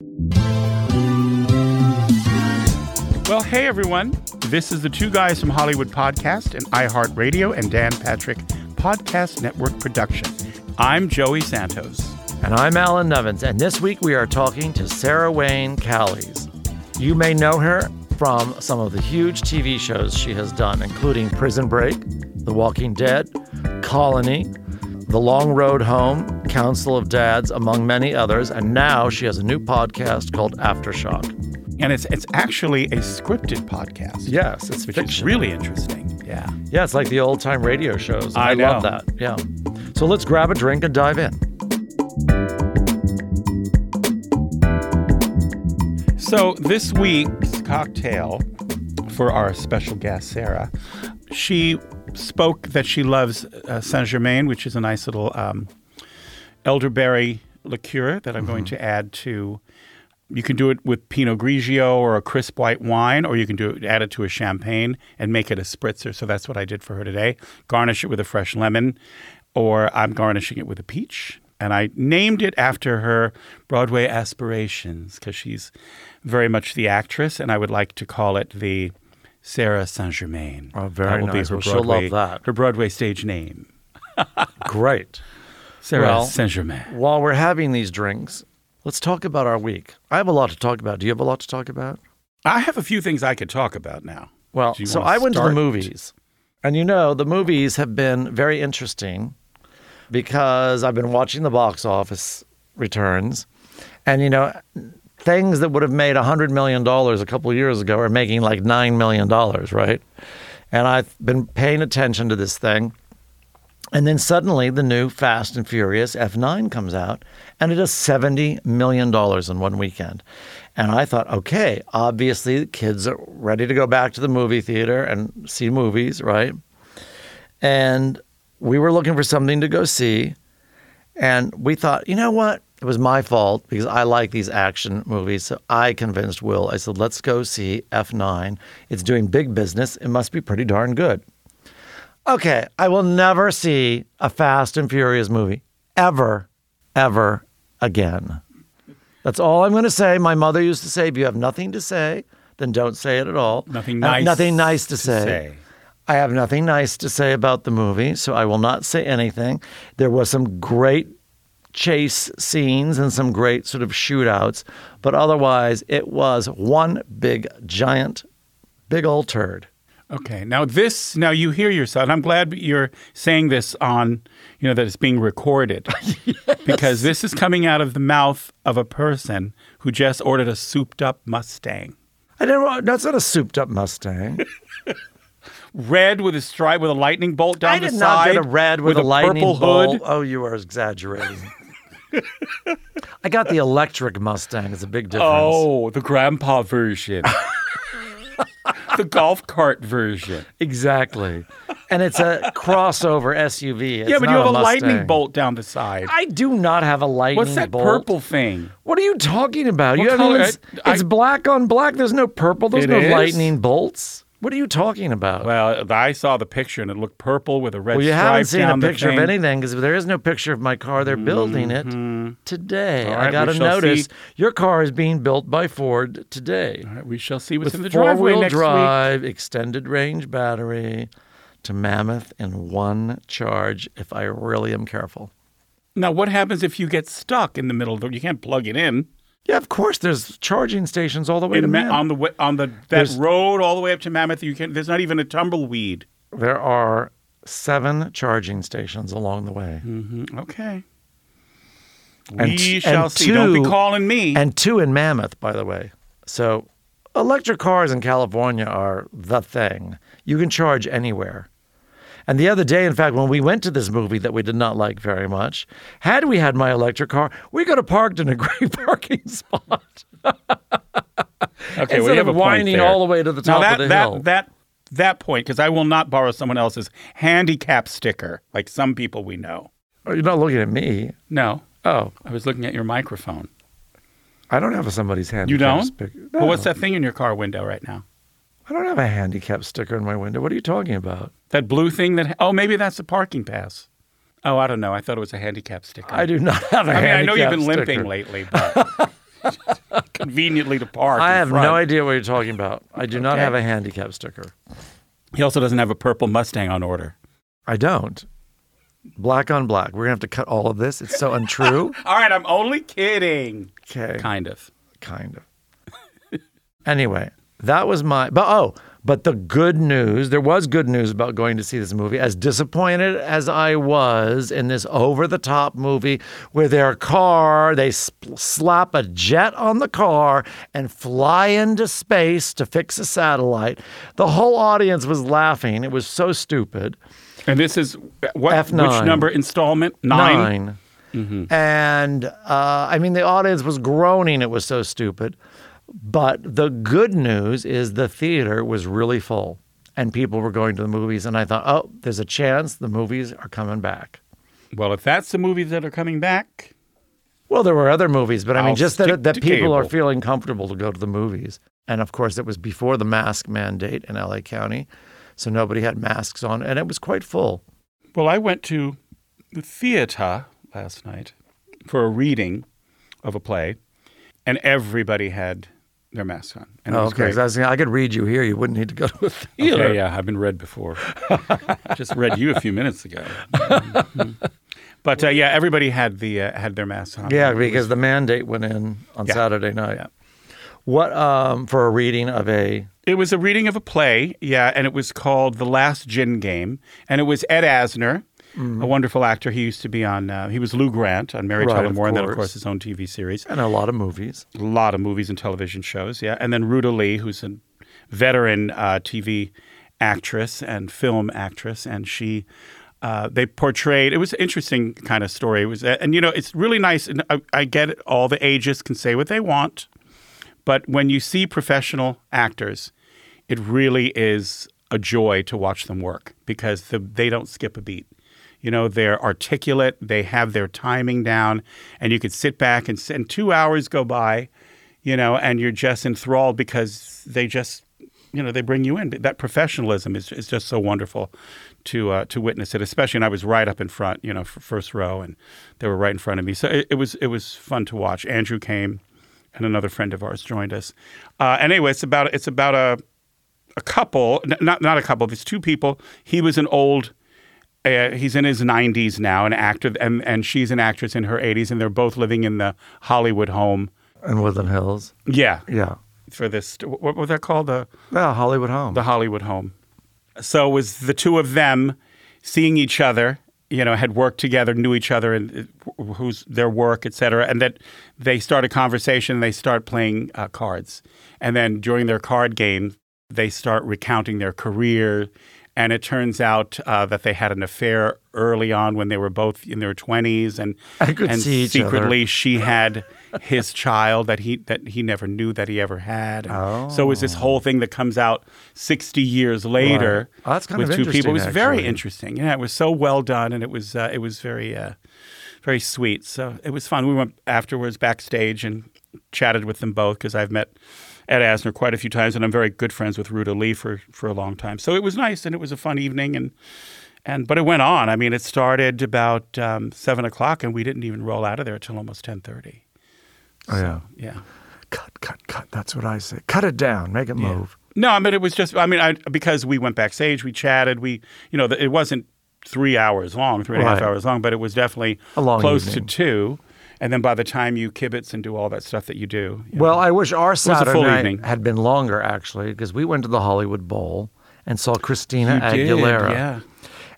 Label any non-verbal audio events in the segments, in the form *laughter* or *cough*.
Well, hey everyone. This is the Two Guys from Hollywood podcast, an iHeartRadio and Dan Patrick Podcast Network production. I'm Joey Santos. And I'm Alan Nevins, and this week we are talking to Sarah Wayne Callies. You may know her from some of the huge TV shows she has done, including Prison Break, The Walking Dead, Colony, The Long Road Home, Council of Dads, among many others. And now she has a new podcast called Aftershock. And it's it's actually a scripted podcast. Yes, it's which fiction. is really interesting. Yeah. Yeah, it's like the old time radio shows. I love know. that. Yeah. So let's grab a drink and dive in. So this week's cocktail for our special guest Sarah, she spoke that she loves uh, Saint Germain, which is a nice little um, elderberry liqueur that I'm going to add to. You can do it with Pinot Grigio or a crisp white wine, or you can do it, add it to a champagne and make it a spritzer. So that's what I did for her today. Garnish it with a fresh lemon, or I'm garnishing it with a peach. And I named it after her Broadway aspirations because she's very much the actress, and I would like to call it the Sarah Saint Germain. Oh, very that will nice. Be her Well, she'll love Broadway, that. Her Broadway stage name, *laughs* Great. Sarah Well- Saint Germain. While we're having these drinks, let's talk about our week. I have a lot to talk about. Do you have a lot to talk about? I have a few things I could talk about now. Well, so I went to the movies. And you know, the movies have been very interesting because I've been watching the box office returns. And you know, things that would have made $100 million a couple years ago are making like $9 million, right? And I've been paying attention to this thing. And then suddenly the new Fast and Furious F9 comes out and it does $70 million in one weekend. And I thought, okay, obviously kids are ready to go back to the movie theater and see movies, right? And we were looking for something to go see. And we thought, you know what? It was my fault because I like these action movies. So I convinced Will. I said, let's go see F9. It's doing big business. It must be pretty darn good. Okay, I will never see a Fast and Furious movie ever, ever again. That's all I'm going to say. My mother used to say, if you have nothing to say, then don't say it at all. Nothing nice. nothing nice to, to say. say. I have nothing nice to say about the movie, so I will not say anything. There was some great chase scenes and some great sort of shootouts, but otherwise it was one big giant big old turd. Okay. Now this now you hear yourself. And I'm glad you're saying this on you know that it's being recorded. *laughs* Because this is coming out of the mouth of a person who just ordered a souped up Mustang. I didn't want, that's not a souped up Mustang. *laughs* Red with a stripe with a lightning bolt down I the did not side. get a red with, with a, lightning purple bolt. hood. Oh, you are exaggerating. *laughs* I got the electric Mustang. It's a big difference. Oh, the grandpa version. *laughs* the golf cart version. exactly. And it's a crossover SUV. It's yeah, but you have a, Mustang. lightning bolt down the side. I do not have a lightning What's that bolt. purple thing? What are you talking about? What you color- It's, I- it's black on black. There's no purple. There's no is? lightning bolts. What are you talking about? Well, I saw the picture and it looked purple with a red Well, you haven't seen a picture of anything because there is no picture of my car. They're building it today. Mm-hmm. I got a notice see. your car is being built by Ford today. All right, we shall see what's With in the driveway four-wheel next week. drive, extended range battery to Mammoth in one charge if I really am careful. Now, what happens if you get stuck in the middle? of the- You can't plug it in. Yeah, of course. There's charging stations all the way to Ma- Mammoth. on the wa- on the that There's- road all the way up to Mammoth. You can. There's not even a tumbleweed. There are seven charging stations along the way. Mm-hmm, okay. And we t- shall and see. Don't be two- calling me. And two in Mammoth, by the way. So electric cars in California are the thing. You can charge anywhere. And the other day, in fact, when we went to this movie that we did not like very much, had we had my electric car, we could have parked in a *laughs* great parking spot. *laughs* Okay, Instead well, you have of a point there. all the way to the now top that, of the that, hill. That that point, because I will not borrow someone else's handicap sticker, like some people we know. Oh, you're not looking at me. No, Oh, I was looking at your microphone. I don't have somebody's handicap You don't? sticker. Well, what's that thing in your car window right now? I don't have a handicap sticker in my window. What are you talking about? That blue thing that? Oh, maybe that's a parking pass. Oh, I don't know. I thought it was a handicap sticker. I do not have a I mean, I know you've been limping lately, but *laughs* conveniently to park. I have front. no idea what you're talking about. I do not have a handicap sticker. He also doesn't have a purple Mustang on order. I don't. Black on black. We're gonna have to cut all of this. It's so untrue. *laughs* All right, I'm only kidding. Okay. Kind of. kind of. *laughs* anyway, that was my. But oh, but the good news. There was good news about going to see this movie. As disappointed as I was in this over-the-top movie, where their car they sp- slap a jet on the car and fly into space to fix a satellite. The whole audience was laughing. It was so stupid. And this is what? F9. Which number installment? Nine. Nine. And uh, I mean, the audience was groaning. It was so stupid. But the good news is the theater was really full and people were going to the movies. And I thought, oh, there's a chance the movies are coming back. Well, if that's the movies that are coming back, Well, there were other movies, but I mean, I'll just that, that people are feeling comfortable to go to the movies. And of course, it was before the mask mandate in LA County. So nobody had masks on, and it was quite full. well, I went to the theater last night for a reading of a play, and everybody had their masks on, and it Oh, was okay, great. 'cause I, was thinking, I could read you here. You wouldn't need to go to a *laughs* theater. Okay, yeah, I've been read before. *laughs* Just read you a few minutes ago. *laughs* But uh, yeah, everybody had the uh, had their masks on. Yeah, It was- because the mandate went in on Yeah. Saturday night. Yeah. What um for a reading of a It was a reading of a play, yeah, and it was called The Last Gin Game, and it was Ed Asner, a wonderful actor. He used to be on. Uh, he was Lou Grant on Mary Right, Tyler Moore, and then of course. course his own TV series. and a lot of movies? A lot of movies and television shows, yeah, and then Ruta Lee, who's a veteran uh, TV actress and film actress, and she. Uh, they portrayed. It was an interesting kind of story. It was, and you know, it's really nice. And I, I get it. All the ages can say what they want, but when you see professional actors, it really is a joy to watch them work because the, they don't skip a beat. You know, they're articulate, they have their timing down, and you could sit back and, and two hours go by, you know, and you're just enthralled because they just, you know, they bring you in. That professionalism is, is just so wonderful to uh, to witness it, especially. And I was right up in front, you know, first row, and they were right in front of me. So it, it was it was fun to watch. Andrew came, and another friend of ours joined us. Uh, and anyway, it's about it's about a a couple, not not a couple. It's two people. He was an old. Uh, he's in his 90s now, an actor, and and she's an actress in her 80s, and they're both living in the Hollywood home. In Woodland Hills. Yeah, Yeah. for this, what was that called? The Well, Hollywood Home. the Hollywood home. So it was the two of them seeing each other, you know, had worked together, knew each other and uh, who's their work, et cetera. And that they start a conversation and they start playing uh, cards. And then during their card game, they start recounting their career. And it turns out uh, that they had an affair early on when they were both in their 20s. And, and see each other. secretly she had his child that he that he never knew that he ever had. And So it was this whole thing that comes out 60 years later Right. Oh, that's kind with of two people. It was interesting, very interesting. Yeah, it was so well done, and it was uh, it was very uh, very sweet. So it was fun. We went afterwards backstage and chatted with them both because I've met Ed Asner quite a few times, and I'm very good friends with Ruta Lee for for a long time. So it was nice, and it was a fun evening, and and but it went on. I mean, it started about um, seven o'clock, and we didn't even roll out of there till almost ten thirty. oh, yeah. Yeah. Cut, cut, cut. That's what I say. Cut it down. Make it move. No, I mean it was just. I mean, I, because we went backstage, we chatted. We, you know, the, it wasn't three hours long, three and a half Right. hours long, but it was definitely close evening. to two. And then by the time you kibitz and do all that stuff that you do, you Well, I wish our Saturday night evening. had been longer, actually, because we went to the Hollywood Bowl and saw Christina You did, Aguilera. yeah.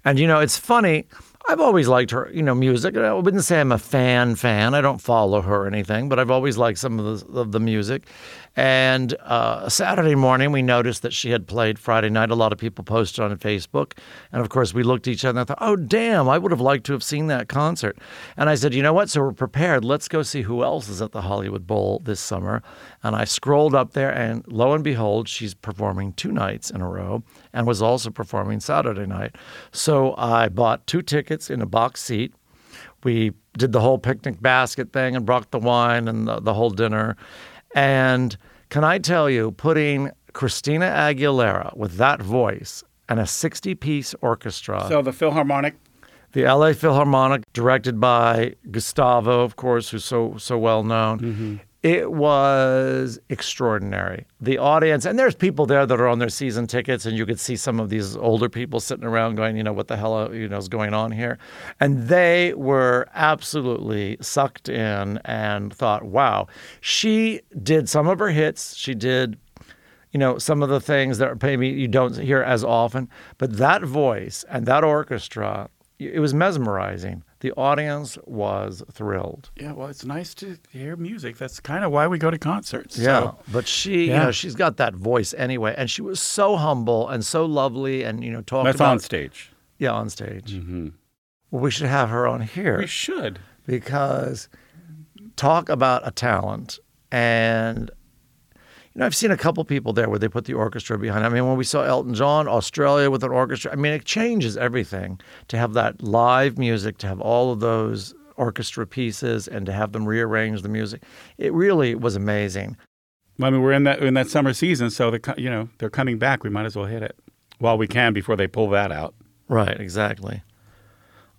And you know, it's funny. I've always liked her, you know, music. I wouldn't say I'm a fan fan. I don't follow her or anything, but I've always liked some of the, of the music. And uh, Saturday morning, we noticed that she had played Friday night. A lot of people posted on Facebook. And of course, we looked at each other and thought, oh, damn, I would have liked to have seen that concert. And I said, you know what? So we're prepared. Let's go see who else is at the Hollywood Bowl this summer. And I scrolled up there, and lo and behold, she's performing two nights in a row and was also performing Saturday night. So I bought two tickets in a box seat. We did the whole picnic basket thing and brought the wine and the, the whole dinner. And can I tell you, putting Christina Aguilera with that voice and a 60 piece orchestra. So the Philharmonic. The LA Philharmonic, directed by Gustavo, of course, who's so so well known. Mm-hmm. It was extraordinary. The audience, and there's people there that are on their season tickets, and you could see some of these older people sitting around going, you know, what the hell, uh, you know, is going on here? And they were absolutely sucked in and thought, wow, she did some of her hits. She did you know, some of the things that maybe you don't hear as often. But that voice and that orchestra, it was mesmerizing. The audience was thrilled. Yeah, well, it's nice to hear music. That's kind of why we go to concerts. Yeah, So, but she, you Yeah. know, she's got that voice anyway, and she was so humble and so lovely, and you know, talked that's about on stage. yeah on stage. Mm-hmm. Well, we should have her on here We should. because talk about a talent and you know i've seen a couple people there where they put the orchestra behind i mean when we saw elton john australia with an orchestra i mean it changes everything to have that live music to have all of those orchestra pieces and to have them rearrange the music it really was amazing I mean, we're in that in that summer season, so the you know they're coming back. We might as well hit it while we can before they pull that out. right exactly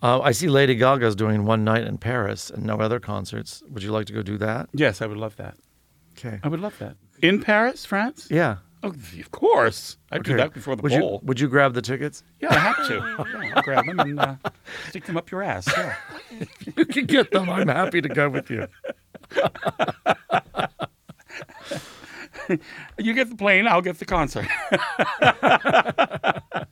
uh, i see lady gaga's doing one night in paris and no other concerts would you like to go do that Yes, I would love that. okay I would love that. In Paris, France? yeah Oh, of course. I'd do that before the would bowl. you would you grab the tickets Yeah, I have to. *laughs* Yeah, I'll grab them and uh, stick them up your ass. Yeah. you can get them. I'm happy to go with you. *laughs* You get the plane, I'll get the concert. *laughs*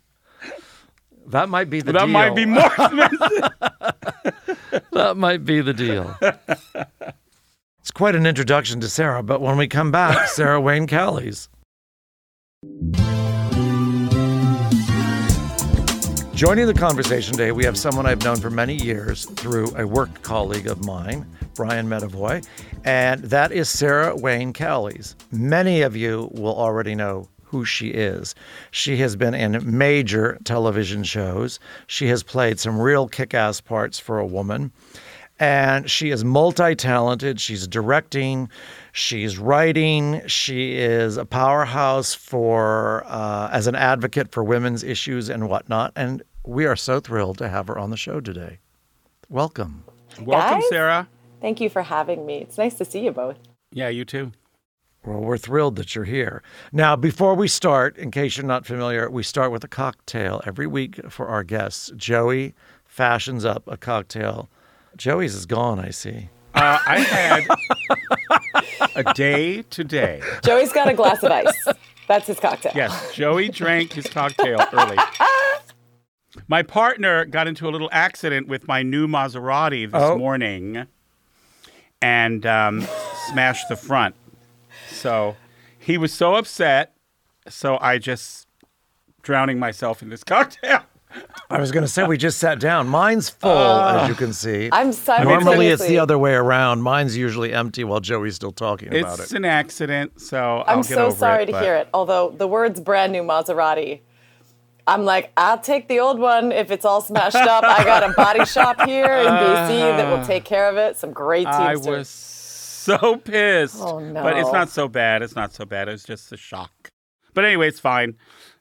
That might be the that deal. might be more expensive. That might be the deal. Quite an introduction to Sarah, but when we come back, *laughs* Sarah Wayne Callies. Joining the conversation today, we have someone I've known for many years through a work colleague of mine, Brian Medavoy, and that is Sarah Wayne Callies. Many of you will already know who she is. She has been in major television shows. She has played some real kick ass parts for a woman. And she is multi talented. She's directing, she's writing, she is a powerhouse for uh, as an advocate for women's issues and whatnot. And we are so thrilled to have her on the show today. Welcome. Welcome, Guys? Sarah. Thank you for having me. It's nice to see you both. Yeah, you too. Well, we're thrilled that you're here. Now, before we start, in case you're not familiar, we start with a cocktail every week for our guests. Joey fashions up a cocktail. Joey's is gone, I see. Uh, I had a day today. Joey's got a glass of ice. That's his cocktail. Yes, Joey drank his cocktail early. *laughs* My partner got into a little accident with my new Maserati this Oh. morning and um, smashed the front. So he was so upset. So I just drowning myself in this *laughs* cocktail. I was going to say we just sat down. Mine's full, as ah. you can see. I'm sorry. Normally it's the other way around. Mine's usually empty while Joey's still talking about it. It's an accident, so I'll I'm get so over sorry it, to but- hear it. Although the words brand new Maserati, I'm like, I'll take the old one if it's all smashed up. I got a body *laughs* shop here in BC that will take care of it. Some great I was so pissed. Oh, But it's not so bad. It's not so bad. It was just a shock. But anyway, it's fine,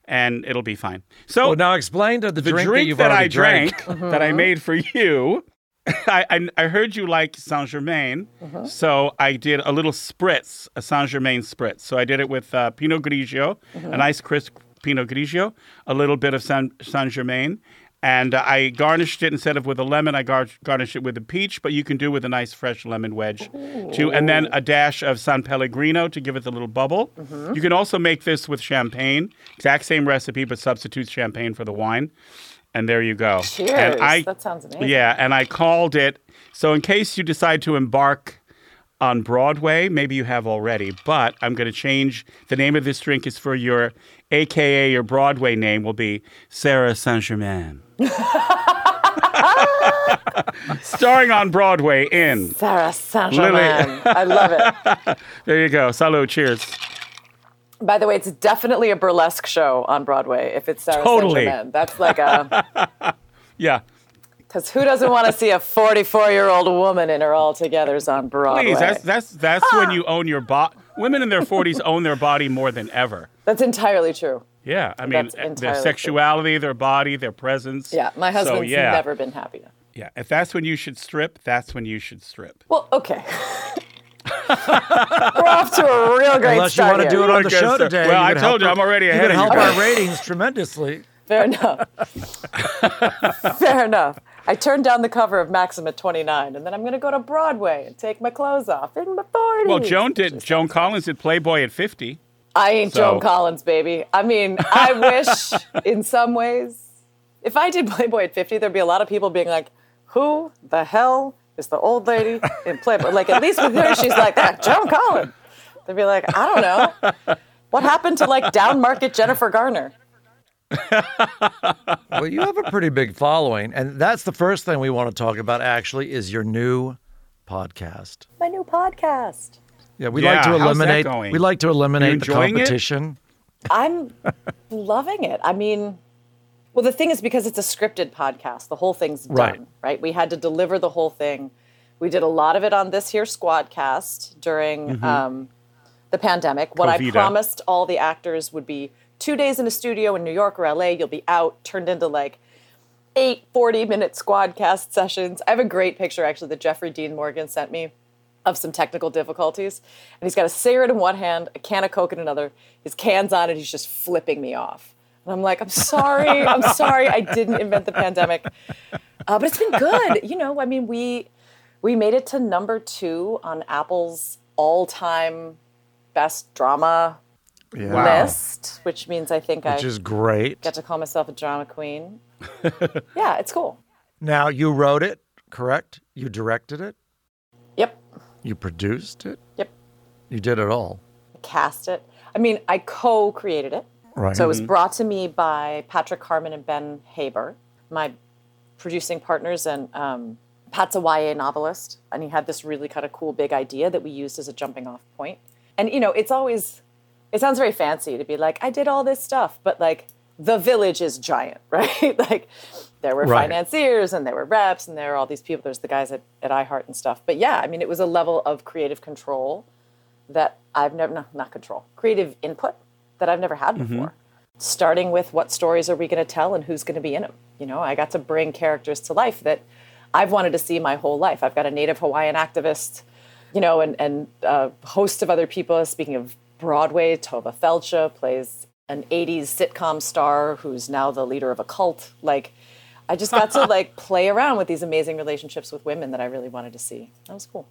and it'll be fine. So Well, now explain to the, the drink, drink, that you've that I drank, drank. that I uh-huh. made for you, *laughs* I, I I heard you like Saint Germain, uh-huh. so I did a little spritz, a Saint Germain spritz. So I did it with uh, Pinot Grigio, a nice uh-huh. crisp Pinot Grigio, a little bit of Saint Saint Germain. And uh, I garnished it instead of with a lemon, I gar- garnished it with a peach, but you can do with a nice fresh lemon wedge too. And then a dash of San Pellegrino to give it the little bubble. You can also make this with champagne, exact same recipe, but substitute champagne for the wine. And there you go. Cheers. And I, that sounds amazing. yeah, and I called it. So in case you decide to embark on Broadway, maybe you have already, but I'm going to change the name of this drink is for your AKA your Broadway name will be Sarah Saint Germain. *laughs* Starring on Broadway in. Sarah Saint Germain. I love it. *laughs* There you go. Salud. Cheers. By the way, it's definitely a burlesque show on Broadway if it's Sarah Totally. Saint Germain. That's like a. *laughs* Yeah. Because who doesn't want to see a 44 year old woman in her all togethers on Broadway? Please, that's that's that's ah! when you own your body. Women in their 40s own their body more than ever. That's entirely true. Yeah, I mean, eh, their entirely true. sexuality, their body, their presence. Yeah, my So, husband's yeah. never been happier. Yeah, if that's when you should strip, that's when you should strip. Well, okay. *laughs* We're off to a real great Unless you want to do it on the show so- today. well, I told you, our- I'm already you ahead could of help you. our ratings tremendously. Fair enough. *laughs* Fair enough. I turned down the cover of Maxim at 29, and then I'm going to go to Broadway and take my clothes off in my 40s. Well, Joan did. Joan Collins did Playboy at 50. I ain't So- Joan Collins, baby. I mean, I *laughs* wish in some ways, if I did Playboy at 50, there'd be a lot of people being like, who the hell is the old lady in Playboy? Like, at least with her, she's like, that Joan Collins. They'd be like, I don't know. What happened to like down market Jennifer Garner? Well, you have a pretty big following, and that's the first thing we want to talk about. Actually, is your new podcast. My new podcast. Yeah, we Yeah, like to how's that eliminate. going? We like to eliminate the enjoying it? competition. I'm loving it. I mean, well, the thing is because it's a scripted podcast, the whole thing's done, Right. right? We had to deliver the whole thing. We did a lot of it on this here Squadcast during um, the pandemic. What I Covida. promised all the actors would be two days in a studio in New York or LA. You'll be out, turned into like eight 40 minute Squadcast sessions. I have a great picture actually that Jeffrey Dean Morgan sent me of some technical difficulties. And he's got a cigarette in one hand, a can of Coke in another. His can's on, and he's just flipping me off. And I'm like, I'm sorry, I'm *laughs* sorry, I didn't invent the pandemic. Uh, but it's been good. You know, I mean, we we made it to number two on Apple's all-time best drama Yeah. list, which means I think I Which I is great. get to call myself a drama queen. *laughs* yeah, it's cool. Now you wrote it, correct? You directed it. Yep, You produced it. yep. You did it all. Cast it. I mean, I co-created it. Right. So it was brought to me by Patrick Carman and Ben Haber, my producing partners, and um, Pat's a YA novelist, and he had this really kind of cool big idea that we used as a jumping off point. And you know, it's always, it sounds very fancy to be like, I did all this stuff, but like the village is giant, *laughs* right? like there were Right. financiers and there were reps and there were all these people. There's the guys at, at iHeart and stuff. But yeah, I mean, it was a level of creative control that I've never, no, not control, creative input that I've never had mm-hmm. before. Starting with what stories are we going to tell and who's going to be in them. You know, I got to bring characters to life that I've wanted to see my whole life. I've got a Native Hawaiian activist, you know, and, and a host of other people. Speaking of Broadway, Tovah Feldshuh plays an 80s sitcom star who's now the leader of a cult. Like, I just got to like play around with these amazing relationships with women that I really wanted to see. That was cool.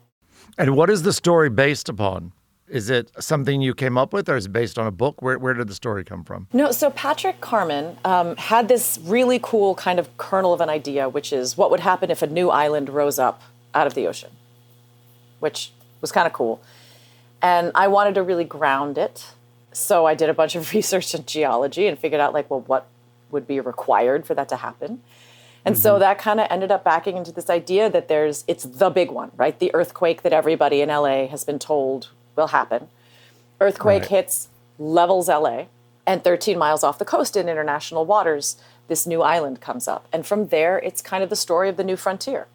And what is the story based upon? Is it something you came up with, or is it based on a book? Where Where did the story come from? No, so Patrick Carman um, had this really cool kind of kernel of an idea, which is what would happen if a new island rose up out of the ocean, which was kind of cool. And I wanted to really ground it. So I did a bunch of *laughs* research in geology and figured out, like, well, what would be required for that to happen. And so mm-hmm. that kind of ended up backing into this idea that there's, it's the big one, right? The earthquake that everybody in LA has been told will happen. Earthquake Right. hits, levels LA, and 13 miles off the coast in international waters, this new island comes up. And from there, it's kind of the story of the new frontier.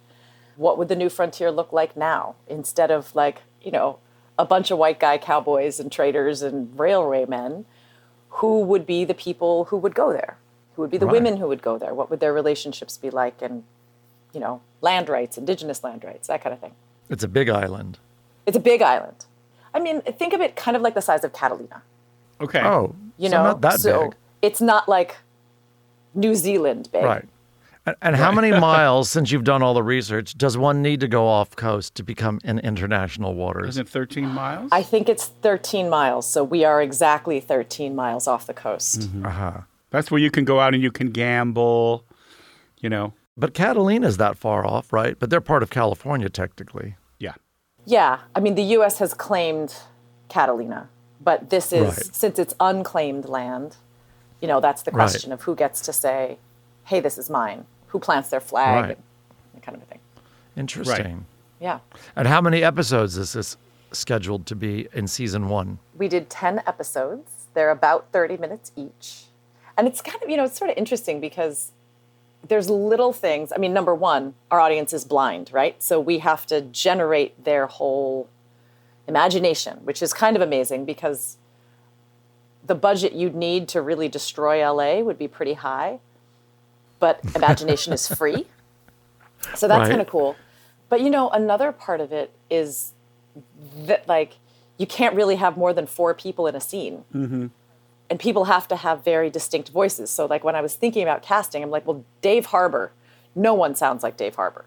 What would the new frontier look like now instead of like, you know, a bunch of white guy cowboys and traders and railwaymen? Who would be the people who would go there? Who would be the Right. women who would go there? What would their relationships be like? And, you know, land rights, indigenous land rights, that kind of thing. It's a big island. It's a big island. I mean, think of it kind of like the size of Catalina. Okay. Oh, You know, so know, not that so big, it's not like New Zealand big. right? And, and how many *laughs* miles, since you've done all the research, does one need to go off coast to become in international waters? Isn't it 13 miles? I think it's 13 miles, so we are exactly 13 miles off the coast. Uh huh. That's where you can go out and you can gamble. You know? But Catalina's that far off, right? But they're part of California technically. Yeah. Yeah, I mean, the U.S. has claimed Catalina, but this is Right. since it's unclaimed land. You know, that's the Right. question of who gets to say, "Hey, this is mine." Who plants their flag? Right. And that kind of a thing. Interesting. Yeah, And how many episodes is this scheduled to be in season one? we did ten episodes. They're about thirty minutes each, and it's kind of you know it's sort of interesting because there's little things. I mean, number one, our audience is blind, right? So we have to generate their whole imagination, which is kind of amazing because the budget you'd need to really destroy LA would be pretty high, but *laughs* imagination is free. So that's Right. kind of cool. But you know, another part of it is that like you can't really have more than four people in a scene. Mm-hmm. And people have to have very distinct voices. So like when I was thinking about casting, I'm like, well, Dave Harbour, no one sounds like Dave Harbour.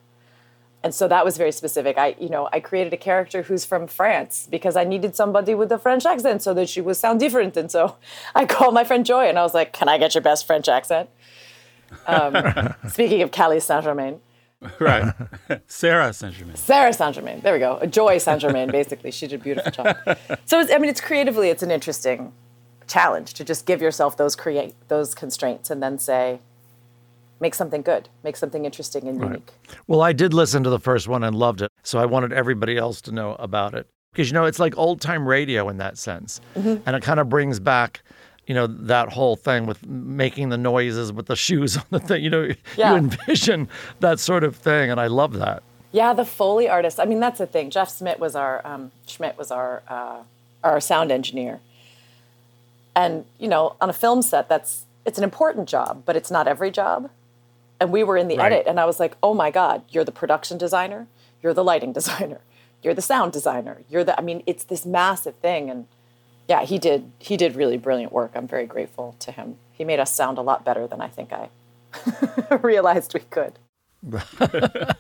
And so that was very specific. I, you know, I created a character who's from France because I needed somebody with a French accent so that she would sound different. And so *laughs* I called my friend Joy and I was like, "Can I get your best French accent?" Um, *laughs* speaking of Cali Saint Germain, Right. *laughs* Sarah Saint Germain. Sarah Saint Germain. There we go. Joy Saint Germain. Basically, she did a beautiful job. So it's, I mean, it's creatively, it's an interesting challenge to just give yourself those create those constraints and then say, make something good, make something interesting and unique. Well, I did listen to the first one and loved it. So I wanted everybody else to know about it. Because, you know, it's like old time radio in that sense. And it kind of brings back, you know, that whole thing with making the noises with the shoes *laughs* on the thing. You know, Yeah. you envision that sort of thing. And I love that. Yeah, the Foley artist. I mean, that's the thing. Jeff Schmidt was our um, Schmidt was our uh, our sound engineer, and you know, on a film set, that's it's an important job, but it's not every job. And we were in the Right. edit, and I was like, "Oh my God, you're the production designer, you're the lighting *laughs* designer, you're the sound designer, you're the." I mean, it's this massive thing, and yeah, he did he did really brilliant work. I'm very grateful to him. He made us sound a lot better than I think I *laughs* realized we could. *laughs*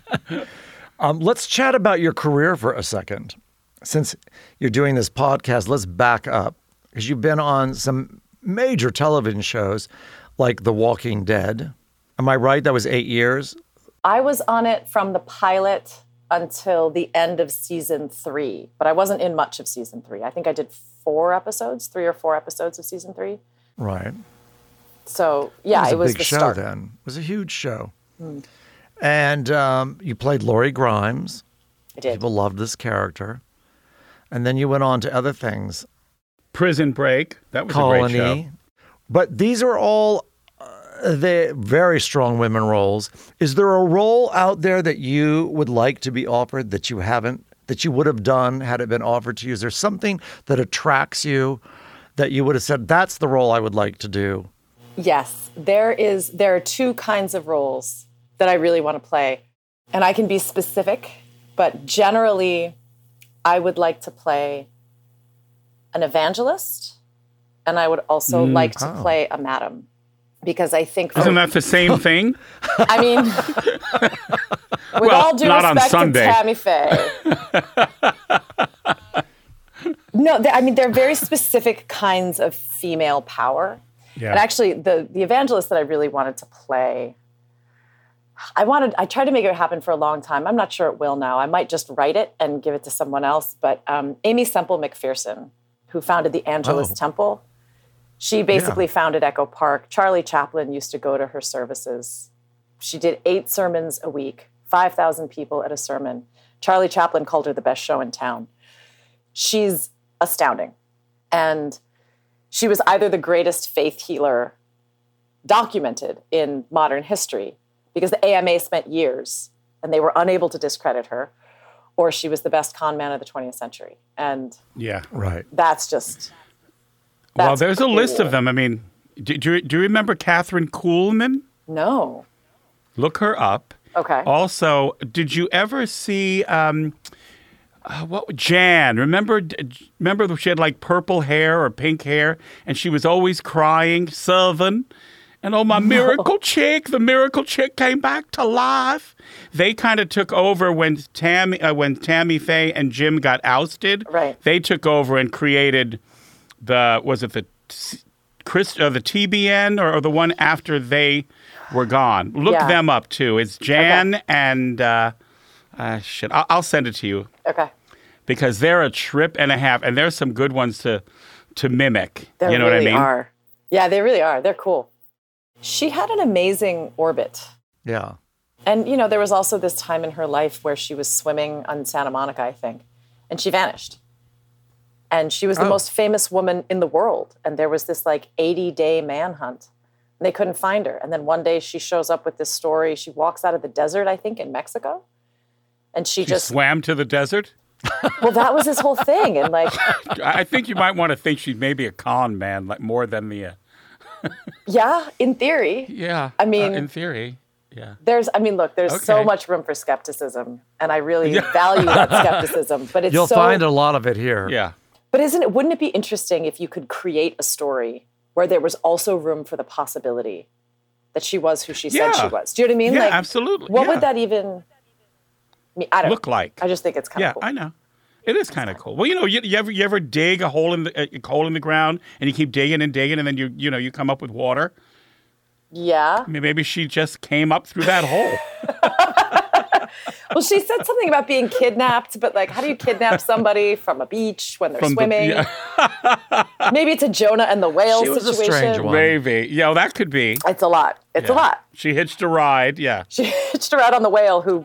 Um, let's chat about your career for a second. Since you're doing this podcast, let's back up because you've been on some major television shows like The Walking Dead. Am I right? That was eight years. I was on it from the pilot until the end of season three, but I wasn't in much of season three. I think I did four episodes, three or four episodes of season three. Right. So yeah, was it a was big the show start. Then. It was a huge show. And um, you played Lori Grimes. I did. People loved this character. And then you went on to other things, Prison Break. That was a great show. Colony. But these are all uh, the very strong women roles. Is there a role out there that you would like to be offered that you haven't, that you would have done had it been offered to you? Is there something that attracts you that you would have said, that's the role I would like to do? Yes, there is. There are two kinds of roles that I really want to play, and I can be specific, but generally, I would like to play an evangelist, and I would also like to Oh. play a madam, because I think for- Isn't that the same *laughs* thing? I mean, *laughs* with Well, all due respect to Tammy Faye. no, I mean, they're very specific kinds of female power. Yeah. And actually, the, the evangelist that I really wanted to play, I wanted, I tried to make it happen for a long time. I'm not sure it will now. I might just write it and give it to someone else. But um, Aimee Semple McPherson, who founded the Angelus Oh. Temple, she basically founded Echo Park. Charlie Chaplin used to go to her services. She did eight sermons a week, 5,000 people at a sermon. Charlie Chaplin called her the best show in town. She's astounding. And she was either the greatest faith healer documented in modern history because the AMA spent years and they were unable to discredit her, or she was the best con man of the 20th century. And Yeah. Right. that's just. Well, that's there's a list of them. I mean, do, do, you- do you remember Kathryn Kuhlman? No. Look her up. Okay. Also, did you ever see um, uh, what Jan? Remember, remember she had like purple hair or pink hair, and she was always crying, Southern. And oh, my miracle chick! The miracle chick came back to life. They kind of took over when Tammy, uh, when Tammy Faye and Jim got ousted. Right. They took over and created the was it the Chris uh, the TBN or, or the one after they were gone. Look Yeah. them up too. It's Jan and uh, uh, shit. I'll, I'll send it to you Okay. because they're a trip and a half, and there's some good ones to to mimic. They you know really what I mean? are. Yeah, they really are. They're cool. She had an amazing orbit. Yeah. And, you know, there was also this time in her life where she was swimming on Santa Monica, I think, and she vanished. And she was the Oh. most famous woman in the world. And there was this like 80 day manhunt. And they couldn't find her. And then one day she shows up with this story. She walks out of the desert, I think, in Mexico. And she You just, swam to the desert. well, that was this whole thing. And like, I *laughs* I think you might want to think she's maybe a con man, like more than the. Uh, yeah, in theory, yeah. I mean- uh, in theory, yeah. there's, I mean, look, there's so much room for skepticism. And I really value that *laughs* skepticism. But it's You'll so, find a lot of it here. Yeah. But isn't it wouldn't it be interesting if you could create a story where there was also room for the possibility that she was who she said she was? Do you know what I mean? Yeah, like absolutely. what yeah. would that even I mean, I don't look like? I just think it's kind Yeah, of cool. I know. It is kind of cool. Well, you know, you, you ever you ever dig a hole in the a hole in the ground and you keep digging and digging and then you you know you come up with water. Yeah. I mean, maybe she just came up through that hole. *laughs* Well, she said something about being kidnapped, but like, how do you kidnap somebody from a beach when they're From the- swimming? yeah. *laughs* Maybe it's a Jonah and the whale She was a situation. strange one. Maybe. Yeah, well, that could be. It's a lot. It's a lot. She hitched a ride. Yeah. She *laughs* hitched a ride on the whale, who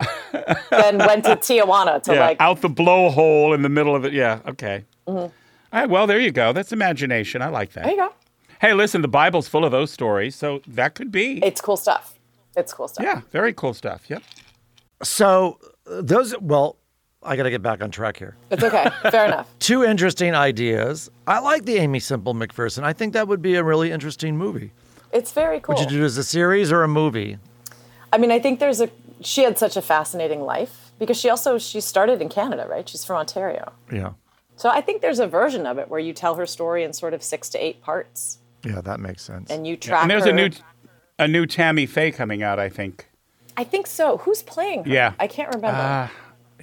then went to Tijuana to yeah. like. out the blowhole in the middle of it. Yeah. Okay. Mm-hmm. All right. Well, there you go. That's imagination. I like that. There you go. Hey, listen, the Bible's full of those stories, so that could be. It's cool stuff. It's cool stuff. yeah. Very cool stuff. Yep. So those, well, I got to get back on track here. It's okay. Fair enough. *laughs* Two interesting ideas. I like the Aimee Semple McPherson. I think that would be a really interesting movie. It's very cool. Would you do it as a series or a movie? I mean, I think there's a. She had such a fascinating life because she also she started in Canada, right? She's from Ontario, Yeah. so I think there's a version of it where you tell her story in sort of six to eight parts, Yeah, that makes sense. and you track. And there's her. a new a new Tammy Faye coming out, I think. I think so. Who's playing her? Yeah. I can't remember. Uh,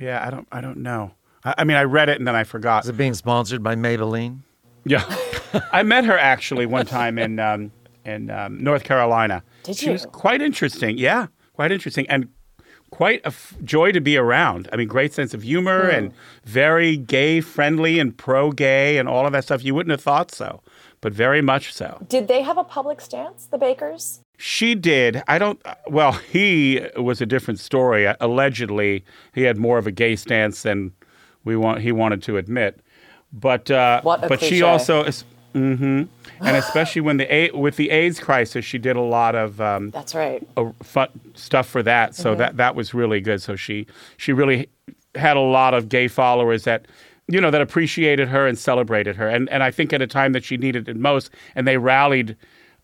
yeah, I don't I don't know. I, I mean, I read it and then I forgot. Is it being sponsored by Maybelline? Yeah, *laughs* I met her actually one time in um, in um, North Carolina. Did she was quite interesting. Yeah, quite interesting and quite a f- joy to be around. I mean, great sense of humor Hmm. and very gay friendly and pro gay and all of that stuff. You wouldn't have thought so, but very much so. Did they have a public stance, the Bakkers? She did. I don't. Well, he was a different story. Allegedly, he had more of a gay stance than we want. He wanted to admit. But uh, a but she also, mm-hmm, and especially when the A- with the AIDS crisis, she did a lot of um, That's right. uh, fun stuff for that. So Mm-hmm. that that was really good. So she she really had a lot of gay followers that you know that appreciated her and celebrated her. And and I think at a time that she needed it most, and they rallied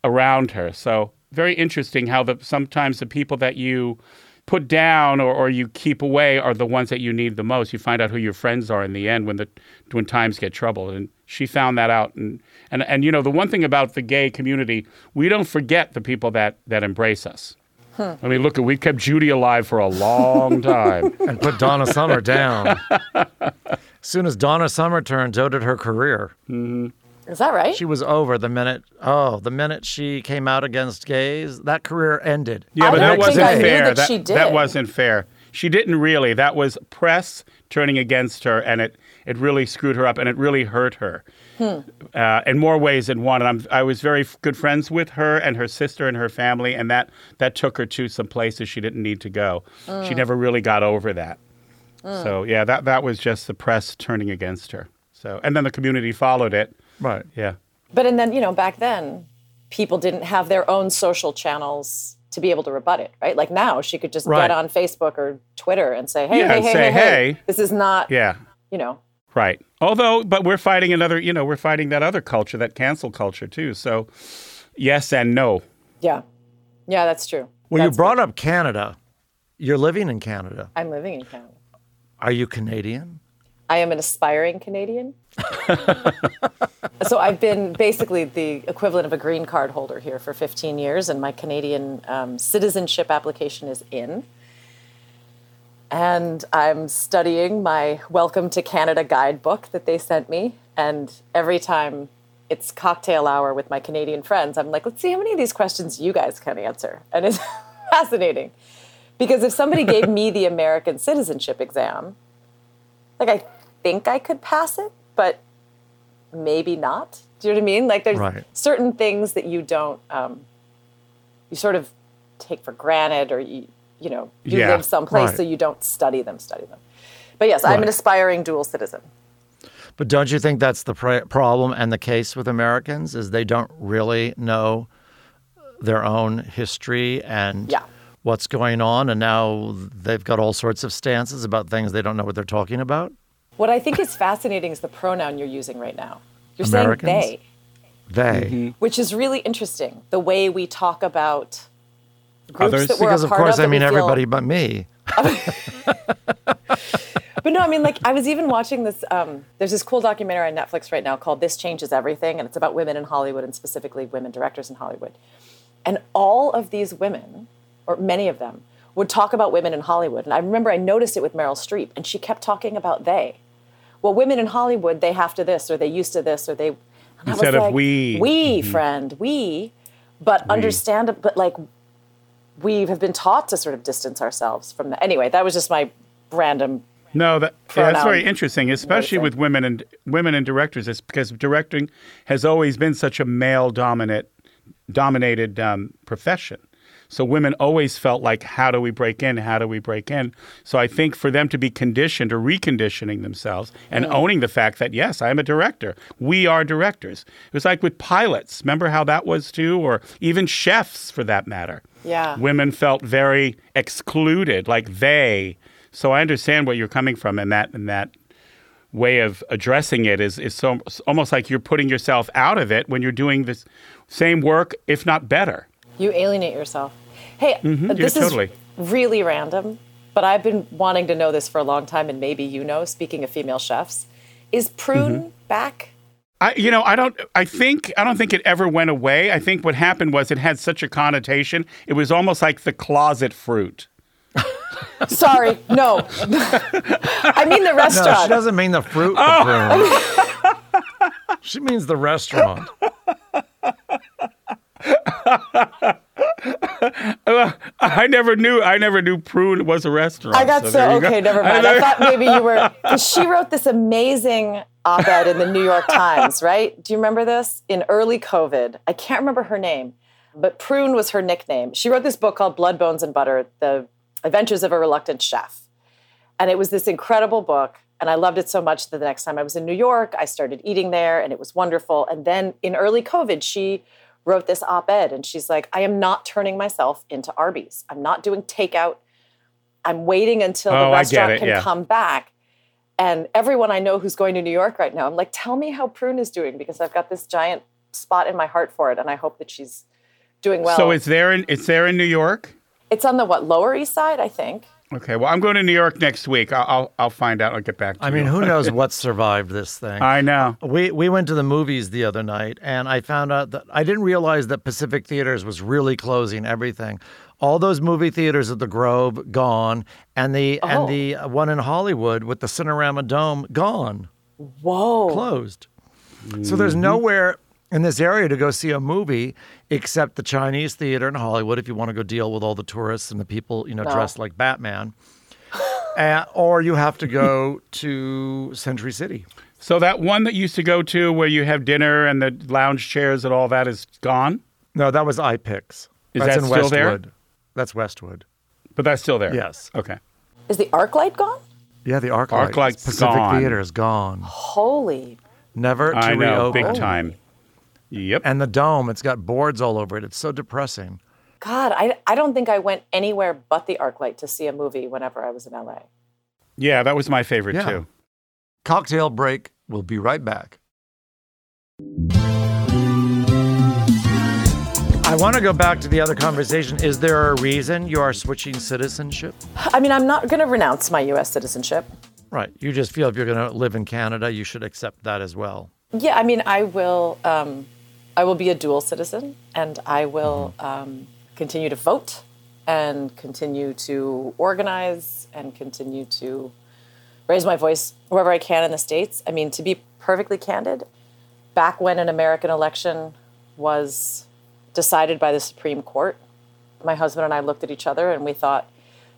around her. So very interesting how the sometimes the people that you put down or, or you keep away are the ones that you need the most. You find out who your friends are in the end when the when times get troubled. And she found that out. And and, and you know the one thing about the gay community, we don't forget the people that that embrace us. I mean, look, at we kept Judy alive for a long time. *laughs* And put Donna Summer down. *laughs* As soon as Donna Summer turned, so did her career. Mm-hmm. Is that right? She was over the minute, oh, the minute she came out against gays, that career ended. Yeah, I but don't that wasn't I knew fair. that she that wasn't fair. She didn't really. That was press turning against her, and it it really screwed her up, and it really hurt her Hmm. uh, in more ways than one. And I'm, I was very good friends with her and her sister and her family, and that that took her to some places she didn't need to go. Mm. She never really got over that. So yeah, that that was just the press turning against her. So and then the community followed it. Right. Yeah. But and then you know back then, people didn't have their own social channels to be able to rebut it, right? Like now, she could just Right. get on Facebook or Twitter and say, "Hey, Yeah, hey, hey, say, hey, hey, "Hey." this is not, Yeah. you know." Right. Although, but we're fighting another, you know, we're fighting that other culture, that cancel culture too. So, yes and no. Yeah, yeah, that's true. Well, That's you brought up Canada. You're living in Canada. I'm living in Canada. Are you Canadian? I am an aspiring Canadian. so I've been basically the equivalent of a green card holder here for 15 years, and my Canadian um, citizenship application is in. And I'm studying my Welcome to Canada guidebook that they sent me. And every time it's cocktail hour with my Canadian friends, I'm like, let's see how many of these questions you guys can answer. And it's *laughs* fascinating. Because if somebody gave me the American citizenship exam, like I think I could pass it, but maybe not. Do you know what I mean? Like there's Right. certain things that you don't, um, you sort of take for granted or you, you know, you Yeah. live someplace Right. so you don't study them, study them. But yes, I'm an aspiring dual citizen. But don't you think that's the pr- problem and the case with Americans is they don't really know their own history and Yeah. What's going on, and now they've got all sorts of stances about things they don't know what they're talking about. What I think is fascinating is the pronoun you're using right now. You're Americans? saying they, They, which is really interesting. The way we talk about groups Others? that we're because a of part course, of. I that we mean feel- everybody but me. *laughs* But no, I mean, like, I was even watching this. Um, there's this cool documentary on Netflix right now called This Changes Everything, and it's about women in Hollywood and specifically women directors in Hollywood. And all of these women, or many of them, would talk about women in Hollywood. And I remember I noticed it with Meryl Streep, and she kept talking about they. Well, women in Hollywood, they have to this, or they used to this, or they. And I was Instead of like, we. We, friend, we. But understand but like, we have been taught to sort of distance ourselves from that. Anyway, that was just my random No, that yeah, that's very interesting, especially with women and women and directors. It's because directing has always been such a male dominant dominated um, profession. So women always felt like, how do we break in? How do we break in? So I think for them to be conditioned or reconditioning themselves and owning the fact that yes, I am a director. We are directors. It was like with pilots. Remember how that was too, or even chefs for that matter. Yeah. Women felt very excluded, like they. So I understand where you're coming from, and that and that way of addressing it is is so almost like you're putting yourself out of it when you're doing this same work, if not better. You alienate yourself. Hey, Mm-hmm. yeah, this totally. is really random, but I've been wanting to know this for a long time, and maybe you know. Speaking of female chefs, is prune Mm-hmm. back? I, you know, I don't. I think I don't think it ever went away. I think what happened was it had such a connotation. It was almost like the closet fruit. *laughs* Sorry, no. *laughs* I mean the No, restaurant. she doesn't mean the fruit. Oh. The prune. *laughs* she means the restaurant. I never knew. I never knew prune was a restaurant. I got so, there you go. okay, never mind. *laughs* I thought maybe you were *laughs* she wrote this amazing op-ed in the New York Times, right? Do you remember this? In early COVID, I can't remember her name, but Prune was her nickname. She wrote this book called Blood, Bones, and Butter: The Adventures of a Reluctant Chef, and it was this incredible book. And I loved it so much that the next time I was in New York, I started eating there, and it was wonderful. And then in early COVID, she wrote this op-ed, and she's like, "I am not turning myself into Arby's. I'm not doing takeout." I'm waiting until Oh, the restaurant it, can yeah. come back. And everyone I know who's going to New York right now, I'm like, tell me how Prune is doing because I've got this giant spot in my heart for it, and I hope that she's doing well. So it's there in it's there in New York. it's on the what Lower East Side, I think. Okay. Well, I'm going to New York next week. I'll I'll, I'll find out. I'll get back to you. I you. mean, who *laughs* knows what survived this thing? I know. We we went to the movies the other night, and I found out that I didn't realize that Pacific Theaters was really closing everything. All those movie theaters at the Grove gone, and the Oh. and the oh. one in Hollywood with the Cinerama Dome gone, Whoa. closed. So there's mm-hmm. nowhere in this area to go see a movie except the Chinese theater in Hollywood if you want to go deal with all the tourists and the people you know No. dressed like Batman. Uh, or you have to go *laughs* to Century City. So that one that you used to go to where you have dinner and the lounge chairs and all that is gone, No, that was iPix. Is That's that in still there? Westwood. That's Westwood. but that's still there. Yes. Okay. Is the ArcLight gone? Yeah, the ArcLight. ArcLight's Pacific gone. Theater is gone. Holy. Never to I know. reopen. Big time. Yep. And the dome, it's got boards all over it. It's so depressing. God, I, I don't think I went anywhere but the ArcLight to see a movie whenever I was in LA. yeah, that was my favorite Yeah. too. Cocktail break. We'll be right back. I want to go back to the other conversation. Is there a reason you are switching citizenship? I mean, I'm not going to renounce my US citizenship. Right. You just feel if you're going to live in Canada, you should accept that as well. Yeah, I mean, I will. Um, I will be a dual citizen, and I will um, continue to vote, and continue to organize, and continue to raise my voice wherever I can in the states. I mean, to be perfectly candid, back when an American election was decided by the Supreme Court, my husband and I looked at each other and we thought